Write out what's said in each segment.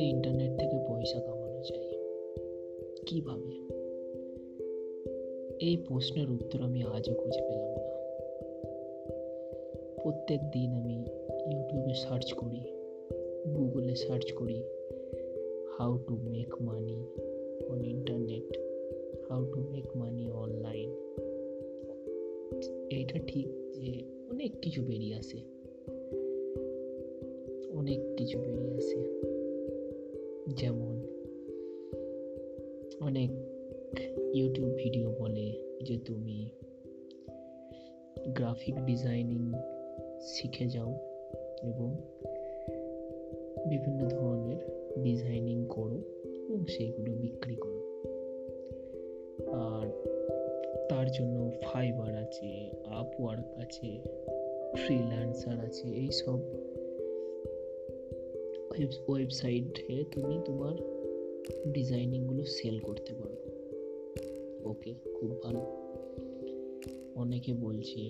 Internet থেকে পয়সা কামানো যায় কীভাবে? এই প্রশ্নের উত্তর আমি আজও খুঁজে পেলাম না। প্রত্যেক দিন আমি ইউটিউবে সার্চ করি গুগলে সার্চ করি how to make money on internet how to make money online এইটা ঠিক যে অনেক কিছু বেরিয়ে আসে। অনেক কিছু বেরিয়ে আসে। যেমন অনেক ইউটিউব ভিডিও বলে যে তুমি গ্রাফিক ডিজাইনিং শিখে যাও এবং বিভিন্ন ধরনের ডিজাইনিং করো এবং সেইগুলো বিক্রি করো। আর তার জন্য ফাইবার আছে আপওয়ার্ক আছে ফ্রিল্যান্সার আছে, এইসব ওয়েবসাইটে তুমি তোমার ডিজাইনিংগুলো সেল করতে পারো। ওকে খুব ভালো। অনেকে বলছে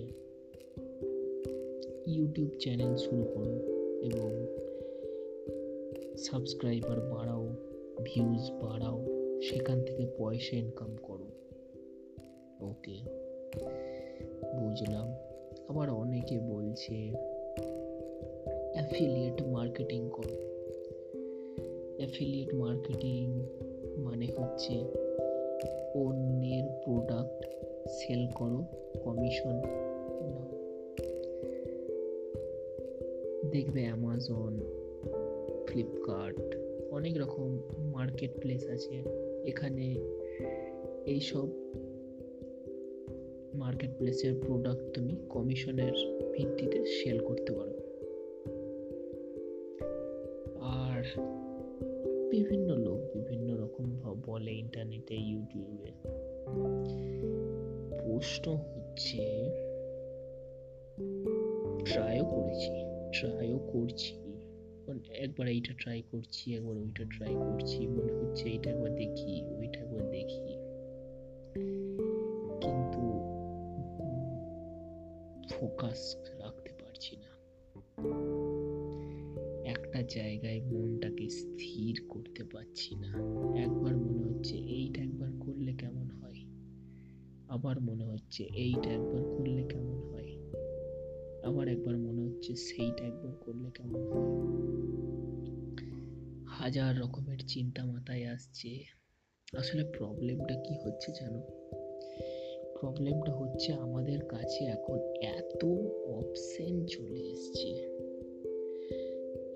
ইউটিউব চ্যানেল শুরু করো এবং সাবস্ক্রাইবার বাড়াও ভিউজ বাড়াও, সেখান থেকে পয়সা ইনকাম করো। ওকে বুঝলাম। আবার অনেকে বলছে অ্যাফিলিয়েট মার্কেটিং করো। অ্যাফিলিয়েট মার্কেটিং মানে হচ্ছে অন্যের প্রোডাক্ট সেল করো কমিশন দেখবে অ্যামাজন ফ্লিপকার্ট অনেক রকম মার্কেট প্লেস আছে। এখানে এইসব মার্কেট প্লেসের প্রোডাক্ট তুমি কমিশনের ভিত্তিতে সেল করতে পারো। বিভিন্ন লোক বিভিন্ন রকম বলে ইন্টারনেটে ইউটিউবে প্রশ্ন হচ্ছে ট্রাইও করেছি ট্রাইও করছি। একবার এইটা ট্রাই করছি, একবার ওইটা ট্রাই করছি, মনে হচ্ছে এইটা একবার দেখি, ওইটা একবার দেখি। কিন্তু ফোকাস জায়গায় মনটাকে স্থির করতে পারছি না। একবার মনে হচ্ছে এইটা একবার করলে কেমন হয়? আবার মনে হচ্ছে এইটা একবার করলে কেমন হয়? আবার একবার মনে হচ্ছে সেইটা একবার করলে কেমন হয়? হাজার রকমের চিন্তা মাথায় আসছে। আসলে প্রবলেমটা কি হচ্ছে জানো? প্রবলেমটা হচ্ছে আমাদের কাছে এখন এত অপশন চলে এসছে।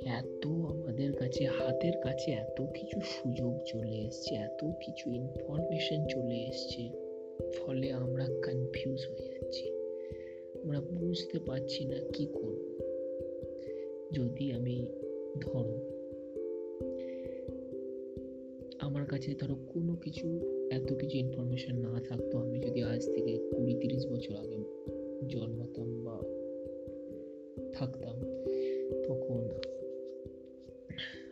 এত আমাদের কাছে, হাতের কাছে এত কিছু সুযোগ চলে এসছে, এত কিছু ইনফরমেশন চলে এসছে। ফলে আমরা কনফিউজ হয়ে যাচ্ছি। আমরা বুঝতে পারছি না কি করব। যদি আমি ধরো, আমার কাছে ধরো কোনো কিছু, এত কিছু ইনফরমেশন না থাকতো, আমি যদি আজ থেকে কুড়ি তিরিশ বছর আগে জন্মাতাম বা থাকতাম, তখন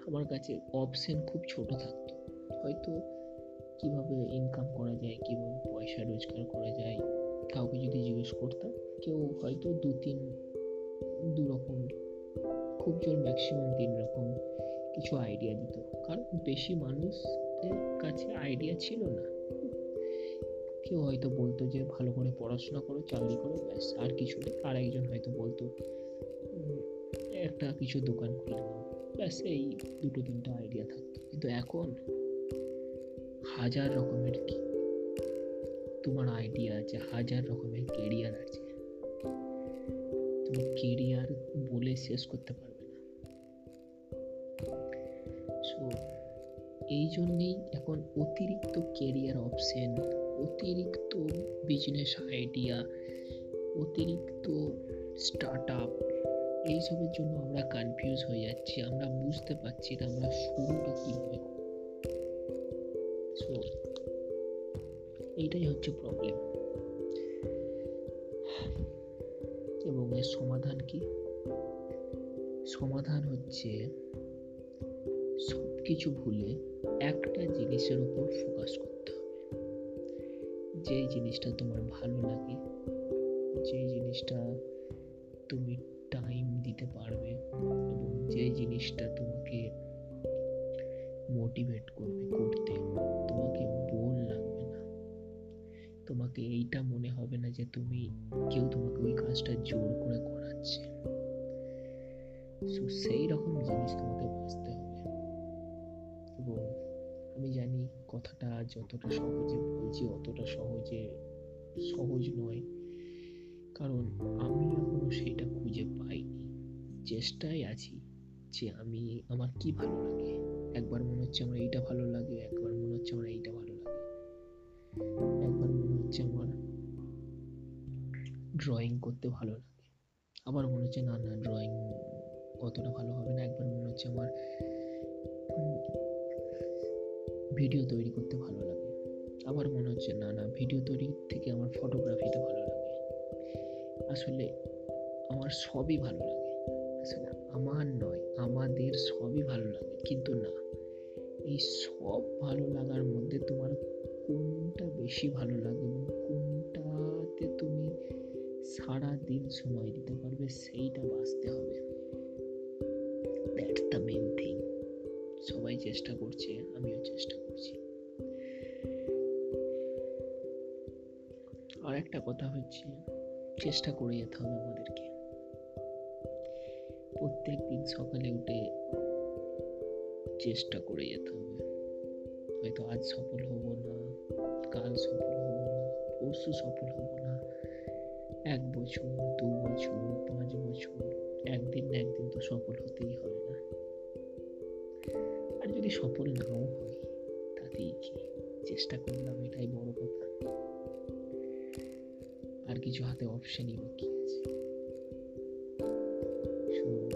আমার কাছে অপশন খুব ছোট থাকতো। হয়তো কীভাবে ইনকাম করা যায়, কীভাবে পয়সা রোজগার করা যায়, কাউকে যদি জিজ্ঞেস করতাম, কেউ হয়তো দু তিন, দু রকম, খুব জোর ম্যাক্সিমাম তিন রকম কিছু আইডিয়া দিত। কারণ বেশি মানুষের কাছে আইডিয়া ছিল না। কেউ হয়তো বলতো যে, ভালো করে পড়াশোনা করো, চাকরি করো, ব্যাস, আর কিছু নেই। আর একজন হয়তো বলতো একটা কিছু দোকান খুলে ব্যাস, এই দুটো তিনটা আইডিয়া থাকতো কিন্তু এখন হাজার রকমের কি? তোমার আইডিয়া আছে, হাজার রকমের কেরিয়ার আছে। তুমি কেরিয়ার বলে শেষ করতে পারবে না। সো এই জন্যেই এখন অতিরিক্ত কেরিয়ার অপশন অতিরিক্ত বিজনেস আইডিয়া অতিরিক্ত স্টার্ট এইসবের জন্য আমরা কনফিউজ হয়ে যাচ্ছি, আমরা বুঝতে পারছি না আমরা শুরুটা কীভাবে সো এইটাই হচ্ছে প্রবলেম এবং এর সমাধান কি? সমাধান হচ্ছে সব কিছু ভুলে একটা জিনিসের উপর ফোকাস করতে হবে। যেই জিনিসটা তোমার ভালো লাগে, যেই জিনিসটা তুমি জিনিসটা তোমাকে মোটিভেট করবে, করতে। তোমাকে বোর লাগবে না। তোমাকে এইটা মনে হবে না যে তুমি কেউ তোমাকে ওই কাজটা জোর করে করাচ্ছে। সো সেই রকম জিনিস তোমাকে বাঁচতে হবে। এবং আমি জানি কথাটা যতটা সহজে বলছি, অতটা সহজে সহজ নয়। কারণ আমি এখনও সেটা খুঁজে পাইনি। চেষ্টায় আছি। যে আমি, আমার কি ভালো লাগে? একবার মনে হচ্ছে আমার এইটা ভালো লাগে, একবার মনে হচ্ছে আমার এইটা ভালো লাগে। একবার মনে হচ্ছে আমার ড্রয়িং করতে ভালো লাগে। আবার মনে হচ্ছে না না ড্রয়িং অতটা ভালো হবে না। একবার মনে হচ্ছে আমার ভিডিও তৈরি করতে ভালো লাগে। আবার মনে হচ্ছে না না ভিডিও তৈরি থেকে আমার ফটোগ্রাফিতে ভালো লাগে। আসলে আমার সবই ভালো লাগে। আমার নয়, আমাদের সবই ভালো লাগে। কিন্তু না, এই সব ভালো লাগার মধ্যে তোমার কোনটা বেশি ভালো লাগে এবং কোনটাতে তুমি সারা দিন সময় দিতে পারবে সেইটা বাঁচতে হবে। দ্যাটস দ্য মেন থিং সবাই চেষ্টা করছে, আমিও চেষ্টা করছি। আর একটা কথা হচ্ছে, চেষ্টা করে যেতে হবে আমাদেরকে। প্রত্যেক দিন সকালে উঠে চেষ্টা করে যেতে হবে। হয়তো আজ সফল হব না, কাল সফল হব না, পরশু সফল হব না, এক বছর, দু বছর, পাঁচ বছর, একদিন না একদিন তো সফল হতেই হবে না। আর যদি সফল নাও হয় তাতেই কি? চেষ্টা করলাম, এটাই বড় কথা। আর কিছু হাতে অপশনই বাকি আছে। সো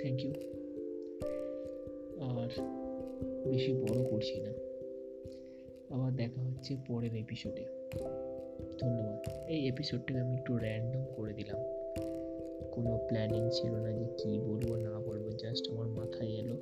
থ্যাংক ইউ আর বেশি বড় করছি না। আবার দেখা হচ্ছে পরের এপিসোডে ধন্যবাদ। এই এপিসোডটাকে আমি একটু র্যান্ডম করে দিলাম। কোনো প্ল্যানিং ছিল না যে কী বলব, না বলব জাস্ট আমার মাথায় এলো।